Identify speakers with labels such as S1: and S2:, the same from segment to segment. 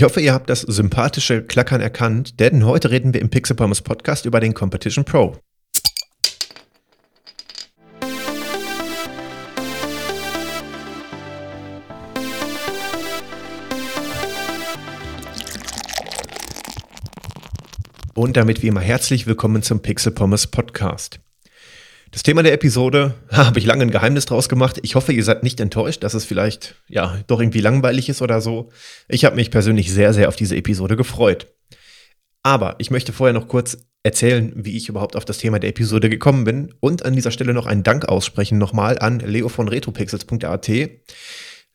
S1: Ich hoffe, ihr habt das sympathische Klackern erkannt, denn heute reden wir im Pixel Pommes Podcast über den Competition Pro. Und damit wie immer herzlich willkommen zum Pixel Pommes Podcast. Das Thema der Episode habe ich lange ein Geheimnis draus gemacht. Ich hoffe, ihr seid nicht enttäuscht, dass es vielleicht ja doch irgendwie langweilig ist oder so. Ich habe mich persönlich sehr, sehr auf diese Episode gefreut. Aber ich möchte vorher noch kurz erzählen, wie ich überhaupt auf das Thema der Episode gekommen bin und an dieser Stelle noch einen Dank aussprechen nochmal an Leo von retropixels.at.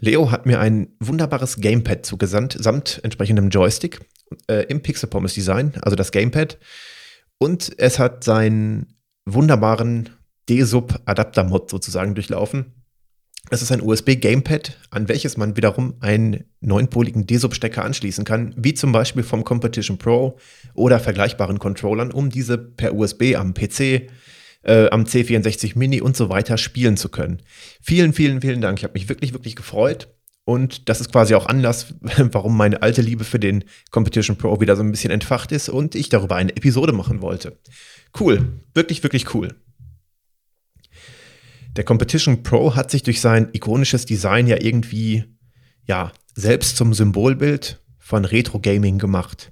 S1: Leo hat mir ein wunderbares Gamepad zugesandt, samt entsprechendem Joystick äh, im Pixel Pommes Design, also das Gamepad. Und es hat seinen wunderbaren D-Sub-Adapter-Mod sozusagen durchlaufen. Das ist ein USB-Gamepad, an welches man wiederum einen neunpoligen D-Sub-Stecker anschließen kann, wie zum Beispiel vom Competition Pro oder vergleichbaren Controllern, um diese per USB am PC, äh, am C64 Mini und so weiter spielen zu können. Vielen, vielen, vielen Dank. Ich habe mich wirklich, wirklich gefreut. Und das ist quasi auch Anlass, warum meine alte Liebe für den Competition Pro wieder so ein bisschen entfacht ist und ich darüber eine Episode machen wollte. Cool, wirklich, wirklich cool. Der Competition Pro hat sich durch sein ikonisches Design ja irgendwie, ja, selbst zum Symbolbild von Retro-Gaming gemacht.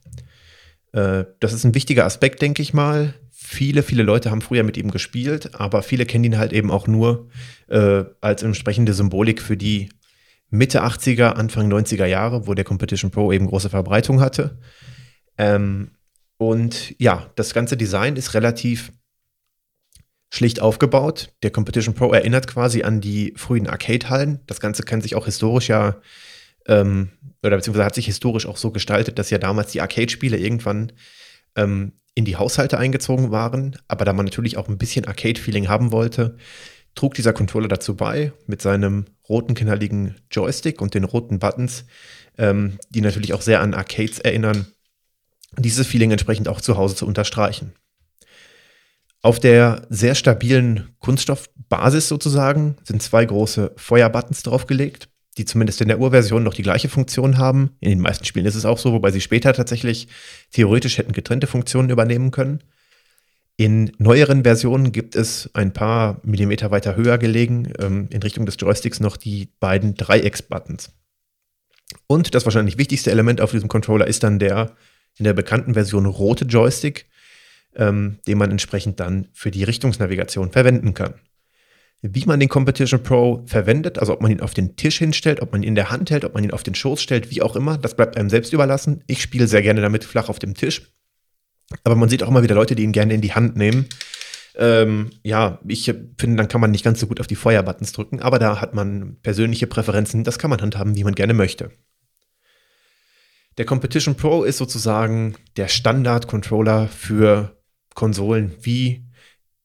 S1: Äh, das ist ein wichtiger Aspekt, denke ich mal. Viele, viele Leute haben früher mit ihm gespielt, aber viele kennen ihn halt eben auch nur äh, als entsprechende Symbolik für die Mitte 80er, Anfang 90er Jahre, wo der Competition Pro eben große Verbreitung hatte. Ähm, und ja, das ganze Design ist relativ schlicht aufgebaut. Der Competition Pro erinnert quasi an die frühen Arcade-Hallen. Das Ganze kann sich auch historisch ja, ähm, oder beziehungsweise hat sich historisch auch so gestaltet, dass ja damals die Arcade-Spiele irgendwann ähm, in die Haushalte eingezogen waren. Aber da man natürlich auch ein bisschen Arcade-Feeling haben wollte, trug dieser Controller dazu bei, mit seinem roten knalligen Joystick und den roten Buttons, ähm, die natürlich auch sehr an Arcades erinnern, dieses Feeling entsprechend auch zu Hause zu unterstreichen. Auf der sehr stabilen Kunststoffbasis sozusagen sind zwei große Feuerbuttons draufgelegt, die zumindest in der Urversion noch die gleiche Funktion haben. In den meisten Spielen ist es auch so, wobei sie später tatsächlich theoretisch hätten getrennte Funktionen übernehmen können. In neueren Versionen gibt es ein paar Millimeter weiter höher gelegen, ähm, in Richtung des Joysticks noch die beiden Dreiecks-Buttons. Und das wahrscheinlich wichtigste Element auf diesem Controller ist dann der in der bekannten Version rote Joystick, ähm, den man entsprechend dann für die Richtungsnavigation verwenden kann. Wie man den Competition Pro verwendet, also ob man ihn auf den Tisch hinstellt, ob man ihn in der Hand hält, ob man ihn auf den Schoß stellt, wie auch immer, das bleibt einem selbst überlassen. Ich spiele sehr gerne damit flach auf dem Tisch. Aber man sieht auch immer wieder Leute, die ihn gerne in die Hand nehmen. Ähm, ja, ich finde, dann kann man nicht ganz so gut auf die Feuerbuttons drücken, aber da hat man persönliche Präferenzen, das kann man handhaben, wie man gerne möchte. Der Competition Pro ist sozusagen der Standard-Controller für Konsolen wie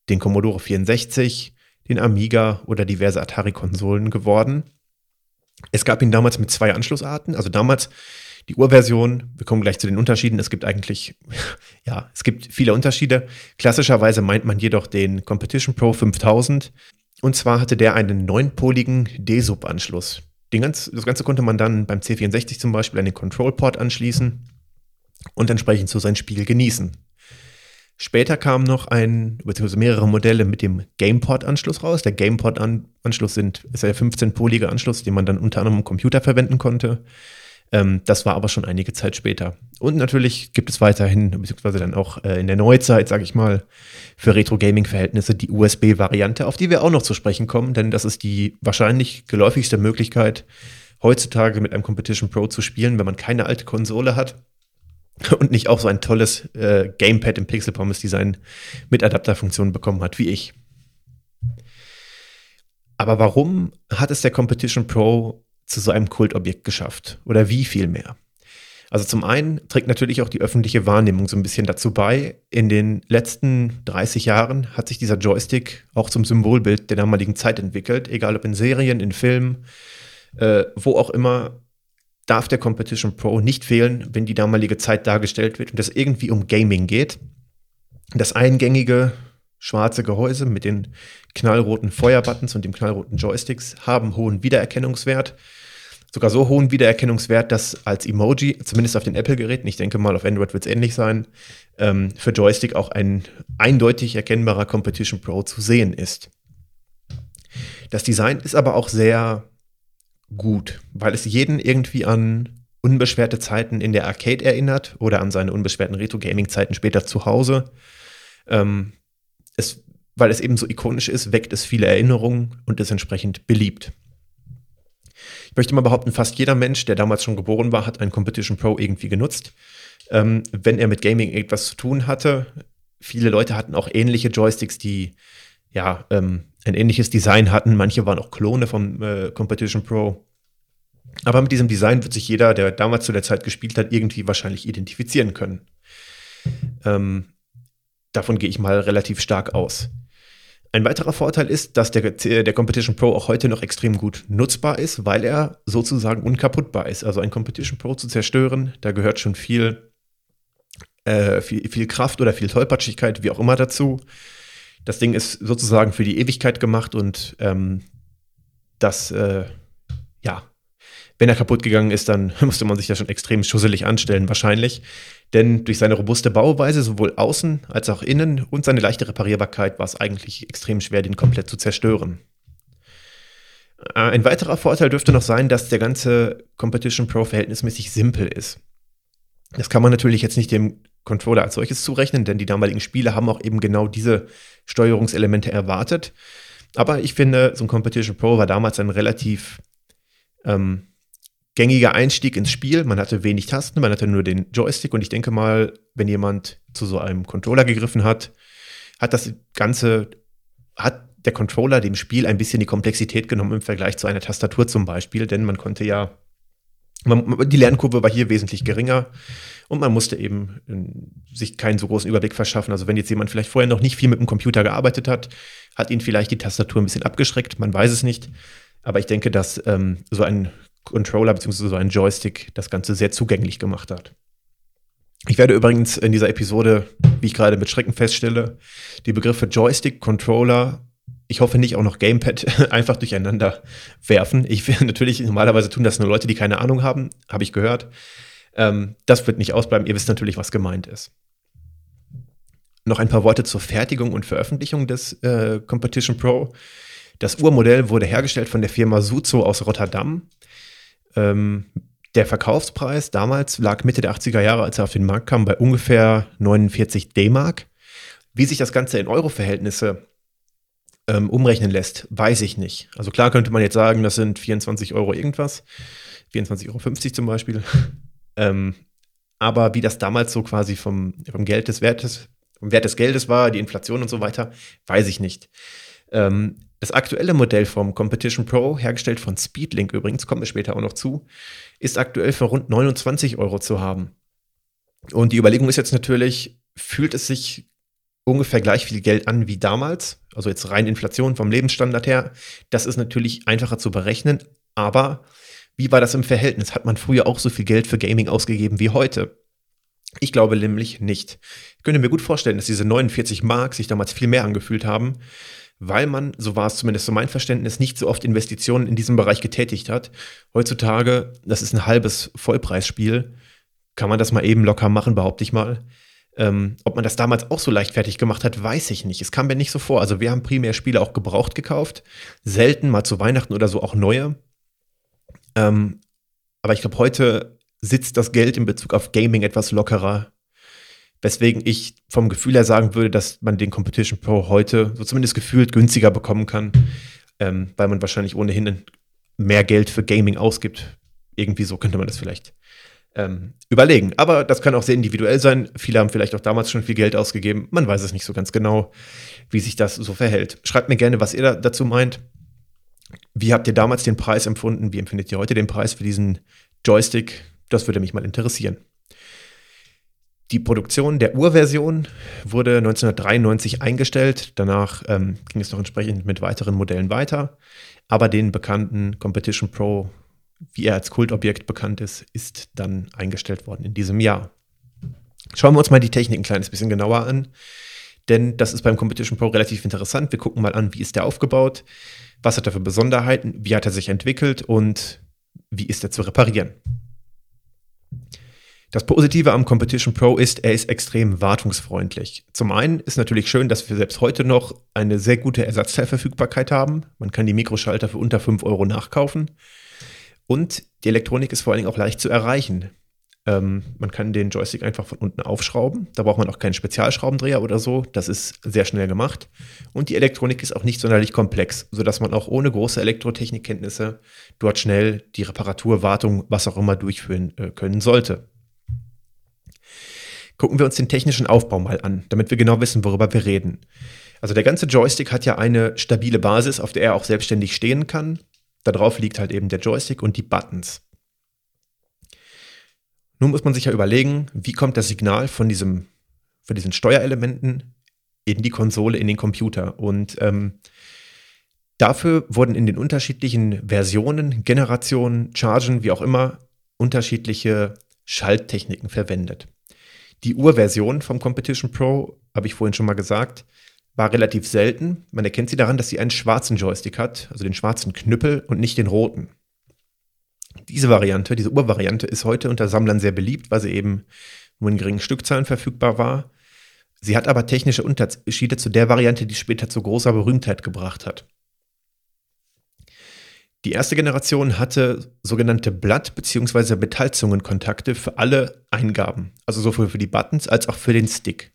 S1: den Commodore 64, den Amiga oder diverse Atari-Konsolen geworden. Es gab ihn damals mit zwei Anschlussarten. Also damals die Urversion, wir kommen gleich zu den Unterschieden. Es gibt eigentlich, ja, es gibt viele Unterschiede. Klassischerweise meint man jedoch den Competition Pro 5000. Und zwar hatte der einen neunpoligen D-Sub-Anschluss. Ganz, das Ganze konnte man dann beim C64 zum Beispiel an den Control-Port anschließen und entsprechend so sein Spiel genießen. Später kam noch ein, beziehungsweise mehrere Modelle mit dem GamePort-Anschluss raus. Der GamePort-Anschluss ist der 15-polige Anschluss, den man dann unter anderem im Computer verwenden konnte. Ähm, das war aber schon einige Zeit später. Und natürlich gibt es weiterhin, beziehungsweise dann auch äh, in der Neuzeit, sage ich mal, für Retro-Gaming-Verhältnisse die USB-Variante, auf die wir auch noch zu sprechen kommen, denn das ist die wahrscheinlich geläufigste Möglichkeit, heutzutage mit einem Competition Pro zu spielen, wenn man keine alte Konsole hat und nicht auch so ein tolles äh, Gamepad im Pixel Pommes Design mit Adapterfunktionen bekommen hat wie ich. Aber warum hat es der Competition Pro zu so einem Kultobjekt geschafft? Oder wie viel mehr? Also zum einen trägt natürlich auch die öffentliche Wahrnehmung so ein bisschen dazu bei. In den letzten 30 Jahren hat sich dieser Joystick auch zum Symbolbild der damaligen Zeit entwickelt, egal ob in Serien, in Filmen, äh, wo auch immer darf der Competition Pro nicht fehlen, wenn die damalige Zeit dargestellt wird und es irgendwie um Gaming geht. Das eingängige schwarze Gehäuse mit den knallroten Feuerbuttons und dem knallroten Joysticks haben hohen Wiedererkennungswert. sogar so hohen Wiedererkennungswert, dass als Emoji, zumindest auf den Apple-Geräten, ich denke mal auf Android wird es ähnlich sein, ähm, für Joystick auch ein eindeutig erkennbarer Competition Pro zu sehen ist. Das Design ist aber auch sehr gut, weil es jeden irgendwie an unbeschwerte Zeiten in der Arcade erinnert oder an seine unbeschwerten Retro-Gaming-Zeiten später zu Hause. Ähm, es, weil es eben so ikonisch ist, weckt es viele Erinnerungen und ist entsprechend beliebt. Ich möchte mal behaupten, fast jeder Mensch, der damals schon geboren war, hat einen Competition Pro irgendwie genutzt. Ähm, wenn er mit Gaming etwas zu tun hatte, viele Leute hatten auch ähnliche Joysticks, die ja ähm, ein ähnliches Design hatten. Manche waren auch Klone vom äh, Competition Pro. Aber mit diesem Design wird sich jeder, der damals zu der Zeit gespielt hat, irgendwie wahrscheinlich identifizieren können. Ähm, davon gehe ich mal relativ stark aus. Ein weiterer Vorteil ist, dass der, der Competition Pro auch heute noch extrem gut nutzbar ist, weil er sozusagen unkaputtbar ist. Also ein Competition Pro zu zerstören, da gehört schon viel, äh, viel, viel Kraft oder viel Tollpatschigkeit, wie auch immer dazu. Das Ding ist sozusagen für die Ewigkeit gemacht und ähm, das, äh, ja, wenn er kaputt gegangen ist, dann musste man sich da schon extrem schusselig anstellen, wahrscheinlich. Denn durch seine robuste Bauweise, sowohl außen als auch innen und seine leichte Reparierbarkeit, war es eigentlich extrem schwer, den komplett zu zerstören. Äh, ein weiterer Vorteil dürfte noch sein, dass der ganze Competition Pro verhältnismäßig simpel ist. Das kann man natürlich jetzt nicht dem Controller als solches zurechnen, denn die damaligen Spiele haben auch eben genau diese Steuerungselemente erwartet. Aber ich finde, so ein Competition Pro war damals ein relativ ähm, gängiger Einstieg ins Spiel. Man hatte wenig Tasten, man hatte nur den Joystick und ich denke mal, wenn jemand zu so einem Controller gegriffen hat, hat das Ganze, hat der Controller dem Spiel ein bisschen die Komplexität genommen im Vergleich zu einer Tastatur zum Beispiel, denn man konnte ja, man, die Lernkurve war hier wesentlich geringer und man musste eben äh, sich keinen so großen Überblick verschaffen. Also wenn jetzt jemand vielleicht vorher noch nicht viel mit dem Computer gearbeitet hat, hat ihn vielleicht die Tastatur ein bisschen abgeschreckt, man weiß es nicht. Aber ich denke, dass ähm, so ein Controller bzw. so ein Joystick das Ganze sehr zugänglich gemacht hat. Ich werde übrigens in dieser Episode, wie ich gerade mit Schrecken feststelle, die Begriffe Joystick, Controller, ich hoffe nicht auch noch Gamepad einfach durcheinander werfen. Ich will natürlich, normalerweise tun das nur Leute, die keine Ahnung haben, habe ich gehört. Ähm, das wird nicht ausbleiben. Ihr wisst natürlich, was gemeint ist. Noch ein paar Worte zur Fertigung und Veröffentlichung des äh, Competition Pro. Das Urmodell wurde hergestellt von der Firma Suzo aus Rotterdam. Ähm, der Verkaufspreis damals lag Mitte der 80er Jahre, als er auf den Markt kam, bei ungefähr 49 D-Mark. Wie sich das Ganze in Euro-Verhältnisse ähm, umrechnen lässt, weiß ich nicht. Also klar könnte man jetzt sagen, das sind 24 Euro irgendwas, 24,50 Euro zum Beispiel. Ähm, aber wie das damals so quasi vom, vom Geld des Wertes, vom Wert des Geldes war, die Inflation und so weiter, weiß ich nicht. Ähm, das aktuelle Modell vom Competition Pro, hergestellt von Speedlink übrigens, kommen wir später auch noch zu, ist aktuell für rund 29 Euro zu haben. Und die Überlegung ist jetzt natürlich, fühlt es sich ungefähr gleich viel Geld an wie damals? Also jetzt rein Inflation vom Lebensstandard her. Das ist natürlich einfacher zu berechnen, aber wie war das im Verhältnis? Hat man früher auch so viel Geld für Gaming ausgegeben wie heute? Ich glaube nämlich nicht. Ich könnte mir gut vorstellen, dass diese 49 Mark sich damals viel mehr angefühlt haben, weil man, so war es zumindest so mein Verständnis, nicht so oft Investitionen in diesem Bereich getätigt hat. Heutzutage, das ist ein halbes Vollpreisspiel, kann man das mal eben locker machen, behaupte ich mal. Ähm, ob man das damals auch so leichtfertig gemacht hat, weiß ich nicht. Es kam mir nicht so vor. Also wir haben primär Spiele auch gebraucht gekauft, selten mal zu Weihnachten oder so auch neue. Ähm, aber ich glaube, heute sitzt das Geld in Bezug auf Gaming etwas lockerer Weswegen ich vom Gefühl her sagen würde, dass man den Competition Pro heute so zumindest gefühlt günstiger bekommen kann, ähm, weil man wahrscheinlich ohnehin mehr Geld für Gaming ausgibt. Irgendwie so könnte man das vielleicht ähm, überlegen. Aber das kann auch sehr individuell sein. Viele haben vielleicht auch damals schon viel Geld ausgegeben. Man weiß es nicht so ganz genau, wie sich das so verhält. Schreibt mir gerne, was ihr da dazu meint. Wie habt ihr damals den Preis empfunden? Wie empfindet ihr heute den Preis für diesen Joystick? Das würde mich mal interessieren. Die Produktion der Urversion wurde 1993 eingestellt. Danach ähm, ging es noch entsprechend mit weiteren Modellen weiter. Aber den bekannten Competition Pro, wie er als Kultobjekt bekannt ist, ist dann eingestellt worden in diesem Jahr. Schauen wir uns mal die Technik ein kleines bisschen genauer an. Denn das ist beim Competition Pro relativ interessant. Wir gucken mal an, wie ist der aufgebaut, was hat er für Besonderheiten, wie hat er sich entwickelt und wie ist er zu reparieren. Das Positive am Competition Pro ist, er ist extrem wartungsfreundlich. Zum einen ist natürlich schön, dass wir selbst heute noch eine sehr gute Ersatzteilverfügbarkeit haben. Man kann die Mikroschalter für unter 5 Euro nachkaufen. Und die Elektronik ist vor allen Dingen auch leicht zu erreichen. Ähm, man kann den Joystick einfach von unten aufschrauben. Da braucht man auch keinen Spezialschraubendreher oder so. Das ist sehr schnell gemacht. Und die Elektronik ist auch nicht sonderlich komplex, sodass man auch ohne große Elektrotechnikkenntnisse dort schnell die Reparatur, Wartung, was auch immer durchführen äh, können sollte. Gucken wir uns den technischen Aufbau mal an, damit wir genau wissen, worüber wir reden. Also der ganze Joystick hat ja eine stabile Basis, auf der er auch selbstständig stehen kann. Darauf liegt halt eben der Joystick und die Buttons. Nun muss man sich ja überlegen, wie kommt das Signal von, diesem, von diesen Steuerelementen in die Konsole, in den Computer. Und ähm, dafür wurden in den unterschiedlichen Versionen, Generationen, Chargen, wie auch immer, unterschiedliche Schalttechniken verwendet. Die Urversion vom Competition Pro, habe ich vorhin schon mal gesagt, war relativ selten. Man erkennt sie daran, dass sie einen schwarzen Joystick hat, also den schwarzen Knüppel und nicht den roten. Diese Variante, diese Urvariante ist heute unter Sammlern sehr beliebt, weil sie eben nur in geringen Stückzahlen verfügbar war. Sie hat aber technische Unterschiede zu der Variante, die später zu großer Berühmtheit gebracht hat. Die erste Generation hatte sogenannte Blatt- bzw. Metallzungenkontakte für alle Eingaben, also sowohl für die Buttons als auch für den Stick.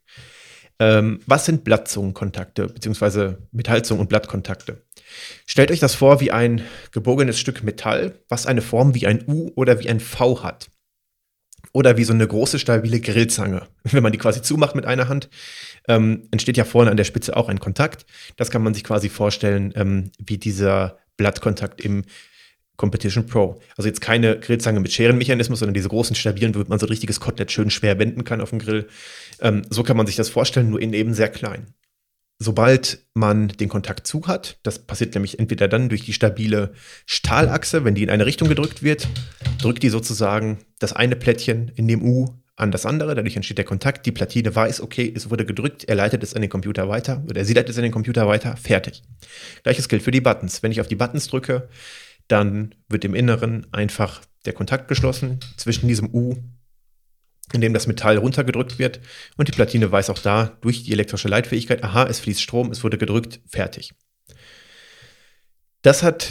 S1: Ähm, was sind Blattzungenkontakte bzw. Metallzungen- und Blattkontakte? Stellt euch das vor wie ein gebogenes Stück Metall, was eine Form wie ein U oder wie ein V hat. Oder wie so eine große, stabile Grillzange. Wenn man die quasi zumacht mit einer Hand, ähm, entsteht ja vorne an der Spitze auch ein Kontakt. Das kann man sich quasi vorstellen, ähm, wie dieser Blattkontakt im Competition Pro. Also jetzt keine Grillzange mit Scherenmechanismus, sondern diese großen, stabilen, womit man so ein richtiges Kotelett schön schwer wenden kann auf dem Grill. Ähm, so kann man sich das vorstellen, nur in eben sehr klein. Sobald man den Kontakt zu hat, das passiert nämlich entweder dann durch die stabile Stahlachse, wenn die in eine Richtung gedrückt wird, drückt die sozusagen das eine Plättchen in dem U an das andere, dadurch entsteht der Kontakt, die Platine weiß, okay, es wurde gedrückt, er leitet es an den Computer weiter oder sie leitet es an den Computer weiter, fertig. Gleiches gilt für die Buttons. Wenn ich auf die Buttons drücke, dann wird im Inneren einfach der Kontakt geschlossen zwischen diesem U, in dem das Metall runtergedrückt wird und die Platine weiß auch da durch die elektrische Leitfähigkeit, aha, es fließt Strom, es wurde gedrückt, fertig. Das hat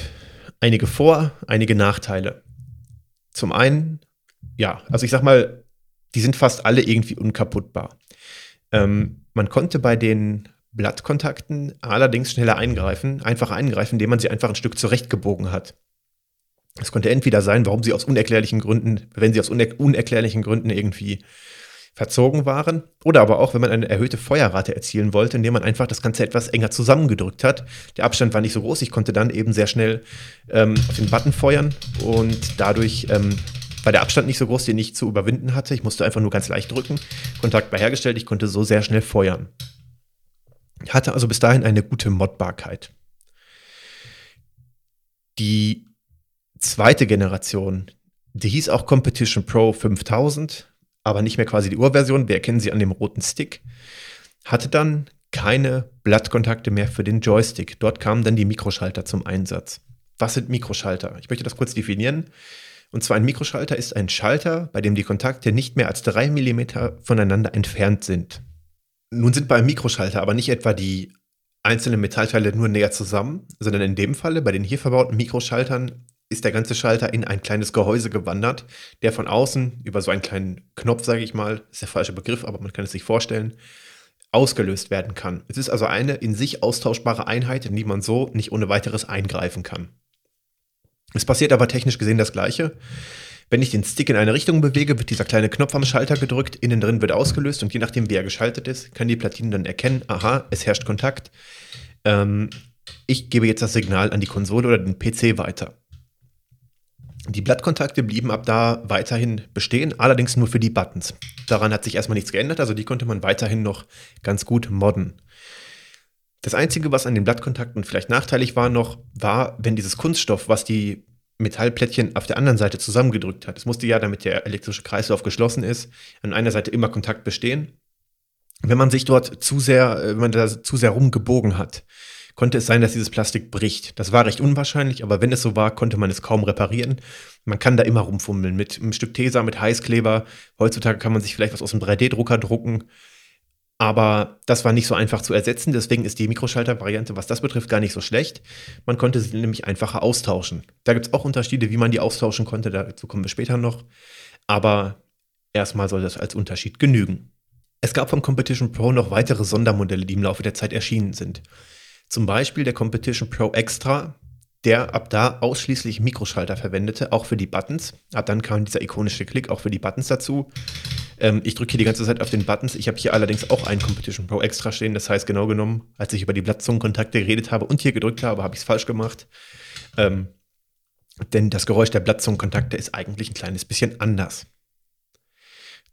S1: einige Vor-, einige Nachteile. Zum einen, ja, also ich sag mal, die sind fast alle irgendwie unkaputtbar. Ähm, man konnte bei den Blattkontakten allerdings schneller eingreifen, einfach eingreifen, indem man sie einfach ein Stück zurechtgebogen hat. Es konnte entweder sein, warum sie aus unerklärlichen Gründen, wenn sie aus uner unerklärlichen Gründen irgendwie verzogen waren, oder aber auch, wenn man eine erhöhte Feuerrate erzielen wollte, indem man einfach das Ganze etwas enger zusammengedrückt hat. Der Abstand war nicht so groß, ich konnte dann eben sehr schnell ähm, auf den Button feuern und dadurch ähm, war der Abstand nicht so groß, den ich zu überwinden hatte. Ich musste einfach nur ganz leicht drücken. Kontakt war hergestellt, ich konnte so sehr schnell feuern. Hatte also bis dahin eine gute Modbarkeit. Die zweite Generation, die hieß auch Competition Pro 5000, aber nicht mehr quasi die Urversion, wir erkennen sie an dem roten Stick, hatte dann keine Blattkontakte mehr für den Joystick. Dort kamen dann die Mikroschalter zum Einsatz. Was sind Mikroschalter? Ich möchte das kurz definieren. Und zwar ein Mikroschalter ist ein Schalter, bei dem die Kontakte nicht mehr als drei Millimeter voneinander entfernt sind. Nun sind beim Mikroschalter aber nicht etwa die einzelnen Metallteile nur näher zusammen, sondern in dem Falle bei den hier verbauten Mikroschaltern ist der ganze Schalter in ein kleines Gehäuse gewandert, der von außen über so einen kleinen Knopf, sage ich mal, ist der falsche Begriff, aber man kann es sich vorstellen, ausgelöst werden kann. Es ist also eine in sich austauschbare Einheit, in die man so nicht ohne weiteres eingreifen kann. Es passiert aber technisch gesehen das Gleiche. Wenn ich den Stick in eine Richtung bewege, wird dieser kleine Knopf am Schalter gedrückt, innen drin wird ausgelöst und je nachdem, wie er geschaltet ist, kann die Platine dann erkennen, aha, es herrscht Kontakt. Ähm, ich gebe jetzt das Signal an die Konsole oder den PC weiter. Die Blattkontakte blieben ab da weiterhin bestehen, allerdings nur für die Buttons. Daran hat sich erstmal nichts geändert, also die konnte man weiterhin noch ganz gut modden. Das Einzige, was an den Blattkontakten vielleicht nachteilig war noch, war, wenn dieses Kunststoff, was die Metallplättchen auf der anderen Seite zusammengedrückt hat. Es musste ja, damit der elektrische Kreislauf geschlossen ist, an einer Seite immer Kontakt bestehen. Wenn man sich dort zu sehr, äh, wenn man da zu sehr rumgebogen hat, konnte es sein, dass dieses Plastik bricht. Das war recht unwahrscheinlich, aber wenn es so war, konnte man es kaum reparieren. Man kann da immer rumfummeln mit einem Stück Tesa, mit Heißkleber. Heutzutage kann man sich vielleicht was aus dem 3D-Drucker drucken. Aber das war nicht so einfach zu ersetzen. Deswegen ist die Mikroschalter-Variante, was das betrifft, gar nicht so schlecht. Man konnte sie nämlich einfacher austauschen. Da gibt es auch Unterschiede, wie man die austauschen konnte. Dazu kommen wir später noch. Aber erstmal soll das als Unterschied genügen. Es gab vom Competition Pro noch weitere Sondermodelle, die im Laufe der Zeit erschienen sind. Zum Beispiel der Competition Pro Extra, der ab da ausschließlich Mikroschalter verwendete, auch für die Buttons. Ab dann kam dieser ikonische Klick auch für die Buttons dazu. Ähm, ich drücke hier die ganze Zeit auf den Buttons. Ich habe hier allerdings auch einen Competition Pro Extra stehen. Das heißt, genau genommen, als ich über die Blattzungenkontakte geredet habe und hier gedrückt habe, habe ich es falsch gemacht. Ähm, denn das Geräusch der Blattzungenkontakte ist eigentlich ein kleines bisschen anders.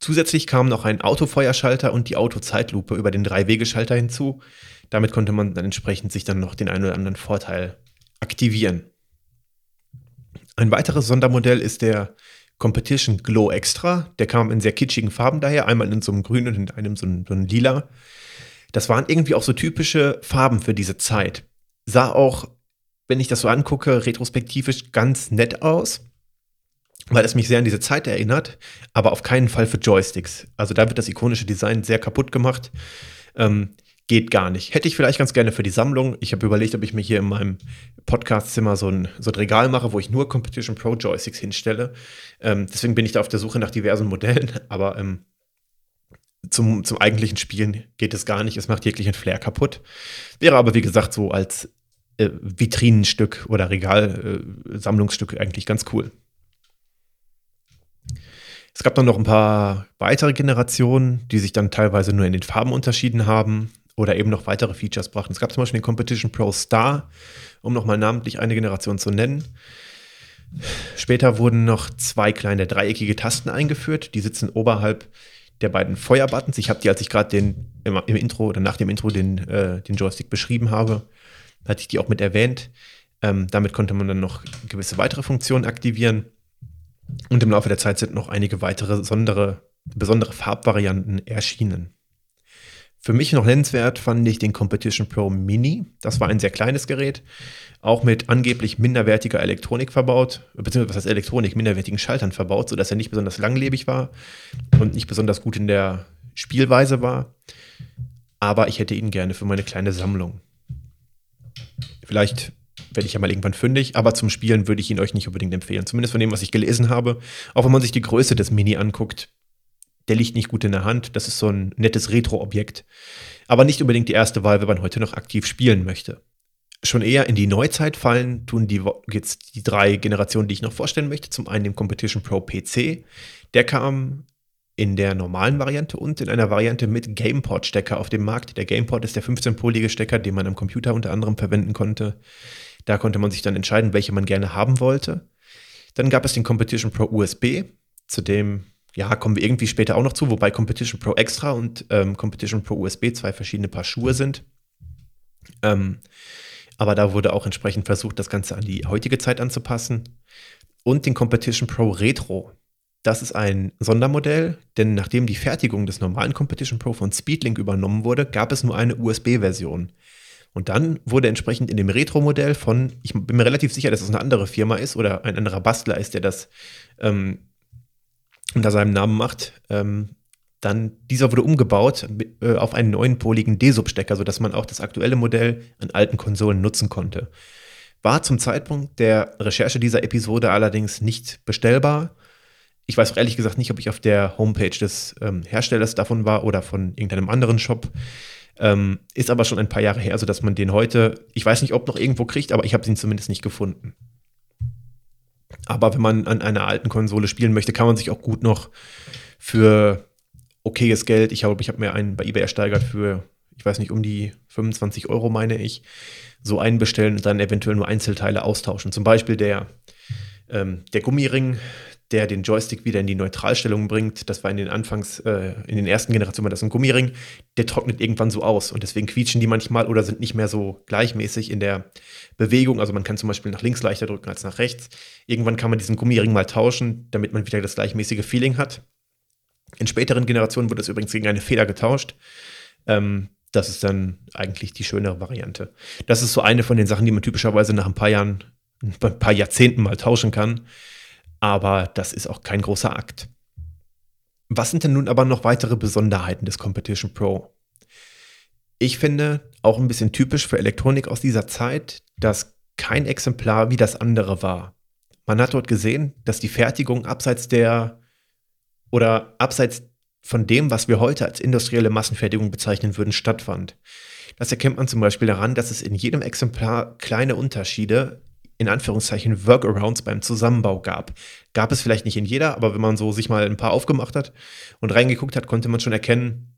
S1: Zusätzlich kam noch ein Autofeuerschalter und die Autozeitlupe über den Drei-Wege-Schalter hinzu. Damit konnte man dann entsprechend sich dann noch den einen oder anderen Vorteil aktivieren. Ein weiteres Sondermodell ist der Competition Glow Extra. Der kam in sehr kitschigen Farben daher, einmal in so einem Grün und in einem so einem, so einem Lila. Das waren irgendwie auch so typische Farben für diese Zeit. Sah auch, wenn ich das so angucke, retrospektivisch ganz nett aus weil es mich sehr an diese Zeit erinnert, aber auf keinen Fall für Joysticks. Also da wird das ikonische Design sehr kaputt gemacht. Ähm, geht gar nicht. Hätte ich vielleicht ganz gerne für die Sammlung. Ich habe überlegt, ob ich mir hier in meinem Podcastzimmer so ein, so ein Regal mache, wo ich nur Competition Pro Joysticks hinstelle. Ähm, deswegen bin ich da auf der Suche nach diversen Modellen, aber ähm, zum, zum eigentlichen Spielen geht es gar nicht. Es macht jeglichen Flair kaputt. Wäre aber, wie gesagt, so als äh, Vitrinenstück oder Regalsammlungsstück äh, eigentlich ganz cool. Es gab dann noch ein paar weitere Generationen, die sich dann teilweise nur in den Farben unterschieden haben oder eben noch weitere Features brachten. Es gab zum Beispiel den Competition Pro Star, um nochmal namentlich eine Generation zu nennen. Später wurden noch zwei kleine dreieckige Tasten eingeführt, die sitzen oberhalb der beiden Feuerbuttons. Ich habe die, als ich gerade den im, im, Intro oder nach dem Intro den, äh, den Joystick beschrieben habe, hatte ich die auch mit erwähnt. Ähm, damit konnte man dann noch gewisse weitere Funktionen aktivieren. Und im Laufe der Zeit sind noch einige weitere besondere, besondere Farbvarianten erschienen. Für mich noch nennenswert fand ich den Competition Pro Mini. Das war ein sehr kleines Gerät, auch mit angeblich minderwertiger Elektronik verbaut, beziehungsweise was heißt Elektronik, minderwertigen Schaltern verbaut, sodass er nicht besonders langlebig war und nicht besonders gut in der Spielweise war. Aber ich hätte ihn gerne für meine kleine Sammlung. Vielleicht werde ich ja mal irgendwann fündig, aber zum Spielen würde ich ihn euch nicht unbedingt empfehlen. Zumindest von dem, was ich gelesen habe. Auch wenn man sich die Größe des Mini anguckt, der liegt nicht gut in der Hand. Das ist so ein nettes Retro-Objekt. Aber nicht unbedingt die erste Wahl, wenn man heute noch aktiv spielen möchte. Schon eher in die Neuzeit fallen tun die, jetzt die drei Generationen, die ich noch vorstellen möchte. Zum einen den Competition Pro PC. Der kam in der normalen Variante und in einer Variante mit GamePort-Stecker auf dem Markt. Der GamePort ist der 15-polige Stecker, den man am Computer unter anderem verwenden konnte. Da konnte man sich dann entscheiden, welche man gerne haben wollte. Dann gab es den Competition Pro USB, zu dem ja, kommen wir irgendwie später auch noch zu, wobei Competition Pro Extra und ähm, Competition Pro USB zwei verschiedene Paar Schuhe sind. Ähm, aber da wurde auch entsprechend versucht, das Ganze an die heutige Zeit anzupassen. Und den Competition Pro Retro. Das ist ein Sondermodell, denn nachdem die Fertigung des normalen Competition Pro von Speedlink übernommen wurde, gab es nur eine USB-Version. Und dann wurde entsprechend in dem Retro-Modell von, ich bin mir relativ sicher, dass es eine andere Firma ist oder ein anderer Bastler ist, der das ähm, unter seinem Namen macht, ähm, dann dieser wurde umgebaut äh, auf einen neunpoligen D-Sub-Stecker, sodass man auch das aktuelle Modell an alten Konsolen nutzen konnte. War zum Zeitpunkt der Recherche dieser Episode allerdings nicht bestellbar. Ich weiß auch ehrlich gesagt nicht, ob ich auf der Homepage des ähm, Herstellers davon war oder von irgendeinem anderen Shop. Ähm, ist aber schon ein paar Jahre her, sodass man den heute, ich weiß nicht, ob noch irgendwo kriegt, aber ich habe ihn zumindest nicht gefunden. Aber wenn man an einer alten Konsole spielen möchte, kann man sich auch gut noch für okayes Geld, ich glaube, ich habe mir einen bei eBay ersteigert für, ich weiß nicht, um die 25 Euro, meine ich, so einen bestellen und dann eventuell nur Einzelteile austauschen. Zum Beispiel der, ähm, der Gummiring, der den Joystick wieder in die Neutralstellung bringt. Das war in den Anfangs, äh, in den ersten Generationen war das ein Gummiring. Der trocknet irgendwann so aus und deswegen quietschen die manchmal oder sind nicht mehr so gleichmäßig in der Bewegung. Also man kann zum Beispiel nach links leichter drücken als nach rechts. Irgendwann kann man diesen Gummiring mal tauschen, damit man wieder das gleichmäßige Feeling hat. In späteren Generationen wurde es übrigens gegen eine Feder getauscht. Ähm, Das ist dann eigentlich die schönere Variante. Das ist so eine von den Sachen, die man typischerweise nach ein paar Jahren, ein paar Jahrzehnten mal tauschen kann. Aber das ist auch kein großer Akt. Was sind denn nun aber noch weitere Besonderheiten des Competition Pro? Ich finde auch ein bisschen typisch für Elektronik aus dieser Zeit, dass kein Exemplar wie das andere war. Man hat dort gesehen, dass die Fertigung abseits der oder abseits von dem, was wir heute als industrielle Massenfertigung bezeichnen würden, stattfand. Das erkennt man zum Beispiel daran, dass es in jedem Exemplar kleine Unterschiede, in Anführungszeichen Workarounds beim Zusammenbau gab. Gab es vielleicht nicht in jeder, aber wenn man so sich mal ein paar aufgemacht hat und reingeguckt hat, konnte man schon erkennen,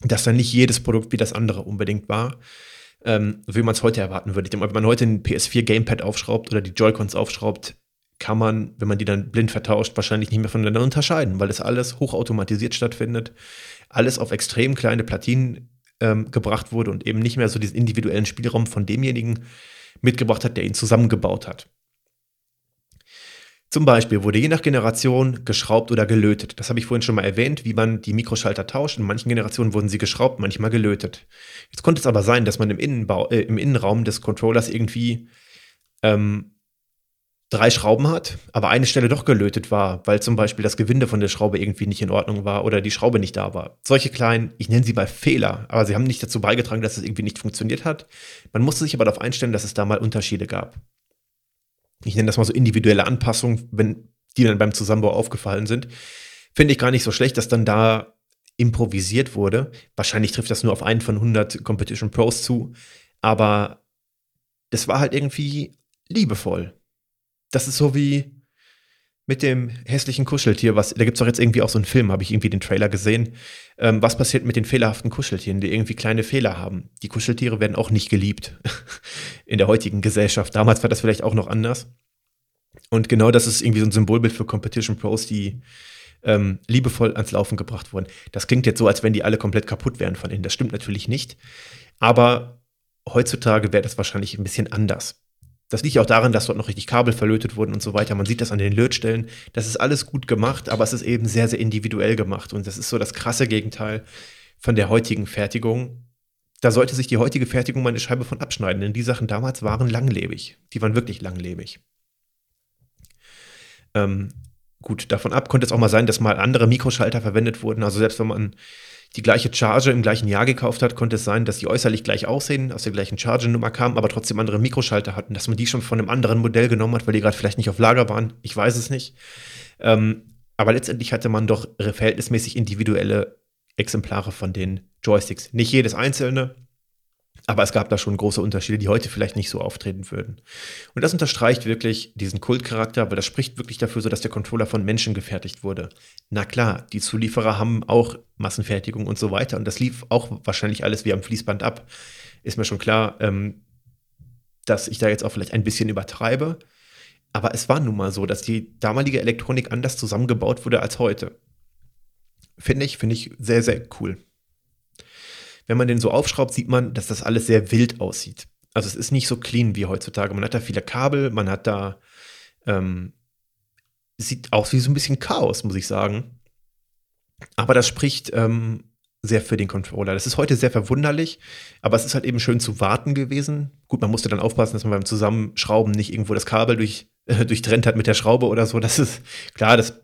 S1: dass dann nicht jedes Produkt wie das andere unbedingt war, ähm, wie man es heute erwarten würde. Wenn man heute ein PS4 Gamepad aufschraubt oder die Joy-Cons aufschraubt, kann man, wenn man die dann blind vertauscht, wahrscheinlich nicht mehr voneinander unterscheiden, weil das alles hochautomatisiert stattfindet, alles auf extrem kleine Platinen ähm, gebracht wurde und eben nicht mehr so diesen individuellen Spielraum von demjenigen mitgebracht hat, der ihn zusammengebaut hat. Zum Beispiel wurde je nach Generation geschraubt oder gelötet. Das habe ich vorhin schon mal erwähnt, wie man die Mikroschalter tauscht. In manchen Generationen wurden sie geschraubt, manchmal gelötet. Jetzt konnte es aber sein, dass man im, Innenbau, äh, im Innenraum des Controllers irgendwie ähm, drei Schrauben hat, aber eine Stelle doch gelötet war, weil zum Beispiel das Gewinde von der Schraube irgendwie nicht in Ordnung war oder die Schraube nicht da war. Solche kleinen, ich nenne sie mal Fehler, aber sie haben nicht dazu beigetragen, dass es irgendwie nicht funktioniert hat. Man musste sich aber darauf einstellen, dass es da mal Unterschiede gab. Ich nenne das mal so individuelle Anpassungen, wenn die dann beim Zusammenbau aufgefallen sind. Finde ich gar nicht so schlecht, dass dann da improvisiert wurde. Wahrscheinlich trifft das nur auf einen von 100 Competition Pros zu, aber das war halt irgendwie liebevoll das ist so wie mit dem hässlichen Kuscheltier, was, da gibt es doch jetzt irgendwie auch so einen Film, habe ich irgendwie den Trailer gesehen. Ähm, was passiert mit den fehlerhaften Kuscheltieren, die irgendwie kleine Fehler haben? Die Kuscheltiere werden auch nicht geliebt in der heutigen Gesellschaft. Damals war das vielleicht auch noch anders. Und genau das ist irgendwie so ein Symbolbild für Competition Pros, die ähm, liebevoll ans Laufen gebracht wurden. Das klingt jetzt so, als wenn die alle komplett kaputt wären von innen. Das stimmt natürlich nicht. Aber heutzutage wäre das wahrscheinlich ein bisschen anders. Das liegt auch daran, dass dort noch richtig Kabel verlötet wurden und so weiter. Man sieht das an den Lötstellen. Das ist alles gut gemacht, aber es ist eben sehr, sehr individuell gemacht. Und das ist so das krasse Gegenteil von der heutigen Fertigung. Da sollte sich die heutige Fertigung mal eine Scheibe von abschneiden, denn die Sachen damals waren langlebig. Die waren wirklich langlebig. Ähm, gut, davon ab konnte es auch mal sein, dass mal andere Mikroschalter verwendet wurden. Also selbst wenn man die gleiche Charge im gleichen Jahr gekauft hat, konnte es sein, dass die äußerlich gleich aussehen, aus der gleichen Charge-Nummer kamen, aber trotzdem andere Mikroschalter hatten, dass man die schon von einem anderen Modell genommen hat, weil die gerade vielleicht nicht auf Lager waren. Ich weiß es nicht. Ähm, aber letztendlich hatte man doch verhältnismäßig individuelle Exemplare von den Joysticks. Nicht jedes einzelne, aber es gab da schon große Unterschiede, die heute vielleicht nicht so auftreten würden. Und das unterstreicht wirklich diesen Kultcharakter, weil das spricht wirklich dafür, so dass der Controller von Menschen gefertigt wurde. Na klar, die Zulieferer haben auch Massenfertigung und so weiter. Und das lief auch wahrscheinlich alles wie am Fließband ab. Ist mir schon klar, ähm, dass ich da jetzt auch vielleicht ein bisschen übertreibe. Aber es war nun mal so, dass die damalige Elektronik anders zusammengebaut wurde als heute. Finde ich, finde ich sehr, sehr cool wenn man den so aufschraubt, sieht man, dass das alles sehr wild aussieht. Also es ist nicht so clean wie heutzutage. Man hat da viele Kabel, man hat da, ähm, sieht aus wie so ein bisschen Chaos, muss ich sagen. Aber das spricht ähm, sehr für den Controller. Das ist heute sehr verwunderlich, aber es ist halt eben schön zu warten gewesen. Gut, man musste dann aufpassen, dass man beim Zusammenschrauben nicht irgendwo das Kabel durch, äh, durchtrennt hat mit der Schraube oder so. Das ist klar, das,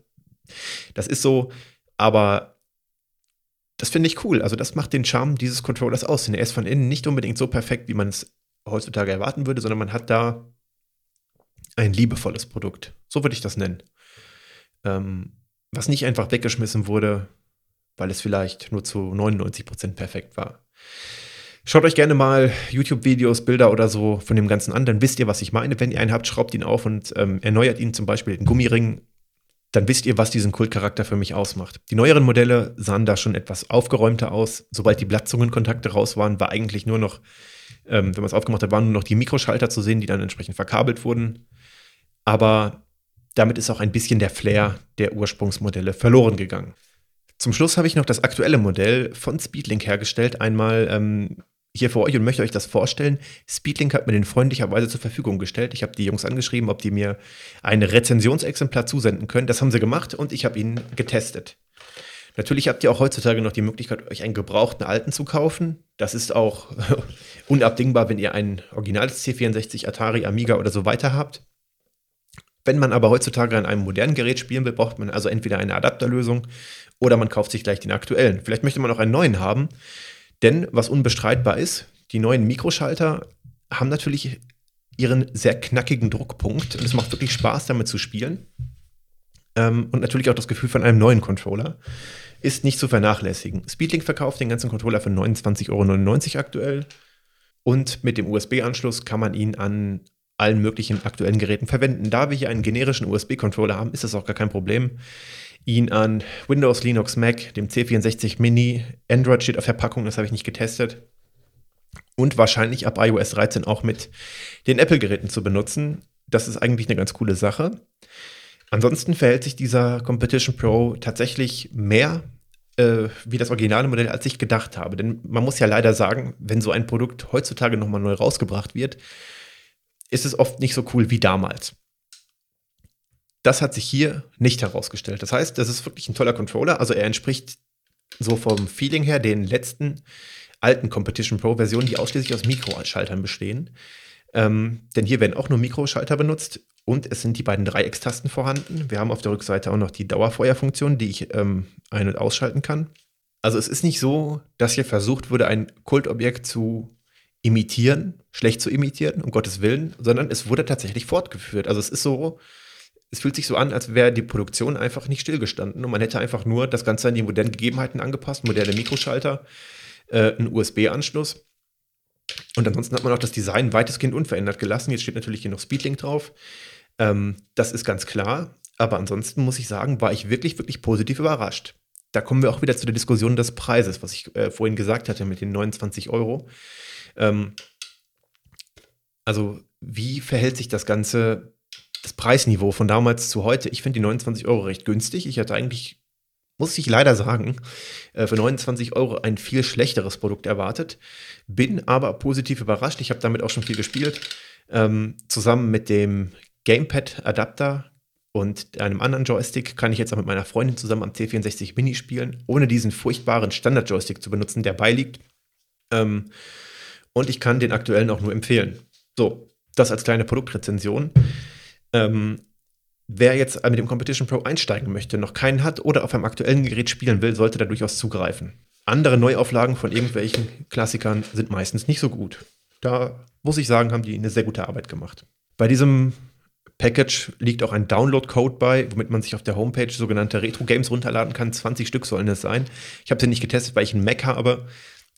S1: das ist so. Aber das finde ich cool. Also das macht den Charme dieses Controllers aus. Denn er ist von innen nicht unbedingt so perfekt, wie man es heutzutage erwarten würde, sondern man hat da ein liebevolles Produkt. So würde ich das nennen. Ähm, was nicht einfach weggeschmissen wurde, weil es vielleicht nur zu 99% perfekt war. Schaut euch gerne mal YouTube-Videos, Bilder oder so von dem Ganzen an, dann wisst ihr, was ich meine. Wenn ihr einen habt, schraubt ihn auf und ähm, erneuert ihn zum Beispiel in Gummiring dann wisst ihr, was diesen Kultcharakter für mich ausmacht. Die neueren Modelle sahen da schon etwas aufgeräumter aus. Sobald die Blattzungenkontakte raus waren, war eigentlich nur noch, ähm, wenn man es aufgemacht hat, waren nur noch die Mikroschalter zu sehen, die dann entsprechend verkabelt wurden. Aber damit ist auch ein bisschen der Flair der Ursprungsmodelle verloren gegangen. Zum Schluss habe ich noch das aktuelle Modell von Speedlink hergestellt. Einmal ähm, hier für euch und möchte euch das vorstellen. Speedlink hat mir den freundlicherweise zur Verfügung gestellt. Ich habe die Jungs angeschrieben, ob die mir ein Rezensionsexemplar zusenden können. Das haben sie gemacht und ich habe ihn getestet. Natürlich habt ihr auch heutzutage noch die Möglichkeit, euch einen gebrauchten alten zu kaufen. Das ist auch unabdingbar, wenn ihr ein originales C64, Atari, Amiga oder so weiter habt. Wenn man aber heutzutage an einem modernen Gerät spielen will, braucht man also entweder eine Adapterlösung oder man kauft sich gleich den aktuellen. Vielleicht möchte man auch einen neuen haben, denn was unbestreitbar ist, die neuen Mikroschalter haben natürlich ihren sehr knackigen Druckpunkt und es macht wirklich Spaß, damit zu spielen. Ähm, und natürlich auch das Gefühl von einem neuen Controller ist nicht zu vernachlässigen. Speedlink verkauft den ganzen Controller für 29,99 Euro aktuell. Und mit dem USB-Anschluss kann man ihn an allen möglichen aktuellen Geräten verwenden. Da wir hier einen generischen USB-Controller haben, ist das auch gar kein Problem, ihn an Windows, Linux, Mac, dem C64 Mini, Android steht auf der Packung, das habe ich nicht getestet, und wahrscheinlich ab iOS 13 auch mit den Apple-Geräten zu benutzen. Das ist eigentlich eine ganz coole Sache. Ansonsten verhält sich dieser Competition Pro tatsächlich mehr äh, wie das originale Modell, als ich gedacht habe. Denn man muss ja leider sagen, wenn so ein Produkt heutzutage nochmal neu rausgebracht wird, ist es oft nicht so cool wie damals. Das hat sich hier nicht herausgestellt. Das heißt, das ist wirklich ein toller Controller. Also er entspricht so vom Feeling her den letzten alten Competition Pro Versionen, die ausschließlich aus Mikroschaltern bestehen. Ähm, denn hier werden auch nur Mikroschalter benutzt und es sind die beiden Dreieckstasten vorhanden. Wir haben auf der Rückseite auch noch die Dauerfeuerfunktion, die ich ähm, ein- und ausschalten kann. Also es ist nicht so, dass hier versucht wurde, ein Kultobjekt zu imitieren, schlecht zu imitieren, um Gottes Willen, sondern es wurde tatsächlich fortgeführt. Also es ist so, es fühlt sich so an, als wäre die Produktion einfach nicht stillgestanden und man hätte einfach nur das Ganze an die modernen Gegebenheiten angepasst, moderne Mikroschalter, äh, einen USB-Anschluss. Und ansonsten hat man auch das Design weitestgehend unverändert gelassen. Jetzt steht natürlich hier noch Speedlink drauf. Ähm, das ist ganz klar. Aber ansonsten muss ich sagen, war ich wirklich, wirklich positiv überrascht. Da kommen wir auch wieder zu der Diskussion des Preises, was ich äh, vorhin gesagt hatte mit den 29 Euro. Ähm, also, wie verhält sich das Ganze, das Preisniveau von damals zu heute? Ich finde die 29 Euro recht günstig. Ich hatte eigentlich, muss ich leider sagen, äh, für 29 Euro ein viel schlechteres Produkt erwartet. Bin aber positiv überrascht. Ich habe damit auch schon viel gespielt. Ähm, zusammen mit dem Gamepad-Adapter und einem anderen Joystick kann ich jetzt auch mit meiner Freundin zusammen am C64 Mini spielen, ohne diesen furchtbaren Standard-Joystick zu benutzen, der beiliegt. Ähm, und ich kann den aktuellen auch nur empfehlen. So, das als kleine Produktrezension. Ähm, wer jetzt mit dem Competition Pro einsteigen möchte, noch keinen hat oder auf einem aktuellen Gerät spielen will, sollte da durchaus zugreifen. Andere Neuauflagen von irgendwelchen Klassikern sind meistens nicht so gut. Da muss ich sagen, haben die eine sehr gute Arbeit gemacht. Bei diesem Package liegt auch ein Download-Code bei, womit man sich auf der Homepage sogenannte Retro-Games runterladen kann. 20 Stück sollen es sein. Ich habe sie nicht getestet, weil ich einen Mac habe.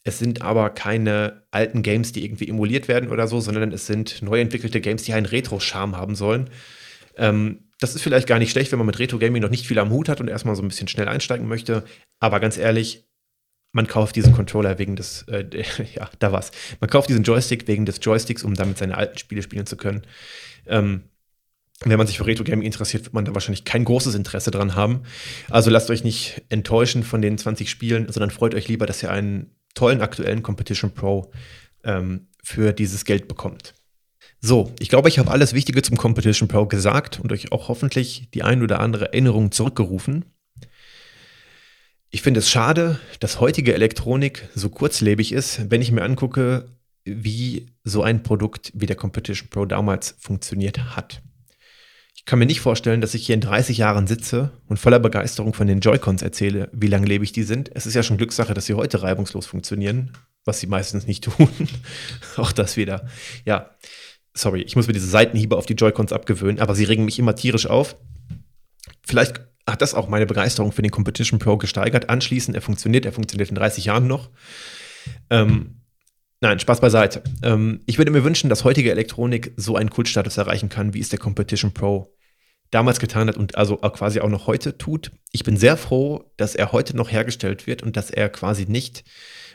S1: Es sind aber keine alten Games, die irgendwie emuliert werden oder so, sondern es sind neu entwickelte Games, die einen Retro-Charme haben sollen. Ähm, das ist vielleicht gar nicht schlecht, wenn man mit Retro-Gaming noch nicht viel am Hut hat und erstmal so ein bisschen schnell einsteigen möchte. Aber ganz ehrlich, man kauft diesen Controller wegen des, äh, ja, da war's. Man kauft diesen Joystick wegen des Joysticks, um damit seine alten Spiele spielen zu können. Ähm, wenn man sich für Retro-Gaming interessiert, wird man da wahrscheinlich kein großes Interesse dran haben. Also lasst euch nicht enttäuschen von den 20 Spielen, sondern freut euch lieber, dass ihr einen tollen aktuellen Competition Pro ähm, für dieses Geld bekommt. So, ich glaube, ich habe alles Wichtige zum Competition Pro gesagt und euch auch hoffentlich die ein oder andere Erinnerung zurückgerufen. Ich finde es schade, dass heutige Elektronik so kurzlebig ist, wenn ich mir angucke, wie so ein Produkt wie der Competition Pro damals funktioniert hat. Kann mir nicht vorstellen, dass ich hier in 30 Jahren sitze und voller Begeisterung von den Joy-Cons erzähle, wie langlebig die sind. Es ist ja schon Glückssache, dass sie heute reibungslos funktionieren, was sie meistens nicht tun. Auch das wieder. Ja, sorry, ich muss mir diese Seitenhiebe auf die Joy-Cons abgewöhnen, aber sie regen mich immer tierisch auf. Vielleicht hat das auch meine Begeisterung für den Competition Pro gesteigert. Anschließend, er funktioniert, er funktioniert in 30 Jahren noch. Ähm, Nein, Spaß beiseite. Ähm, ich würde mir wünschen, dass heutige Elektronik so einen Kultstatus erreichen kann, wie es der Competition Pro damals getan hat und also quasi auch noch heute tut. Ich bin sehr froh, dass er heute noch hergestellt wird und dass er quasi nicht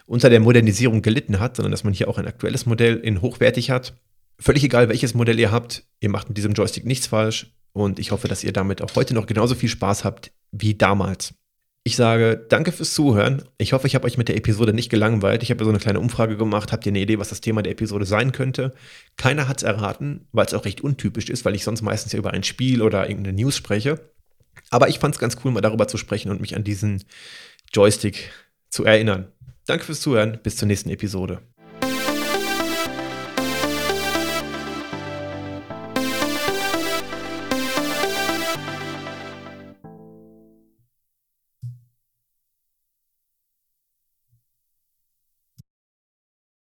S1: unter der Modernisierung gelitten hat, sondern dass man hier auch ein aktuelles Modell in hochwertig hat. Völlig egal, welches Modell ihr habt, ihr macht mit diesem Joystick nichts falsch und ich hoffe, dass ihr damit auch heute noch genauso viel Spaß habt wie damals. Ich sage danke fürs Zuhören. Ich hoffe, ich habe euch mit der Episode nicht gelangweilt. Ich habe so eine kleine Umfrage gemacht. Habt ihr eine Idee, was das Thema der Episode sein könnte? Keiner hat es erraten, weil es auch recht untypisch ist, weil ich sonst meistens ja über ein Spiel oder irgendeine News spreche. Aber ich fand es ganz cool, mal darüber zu sprechen und mich an diesen Joystick zu erinnern. Danke fürs Zuhören. Bis zur nächsten Episode.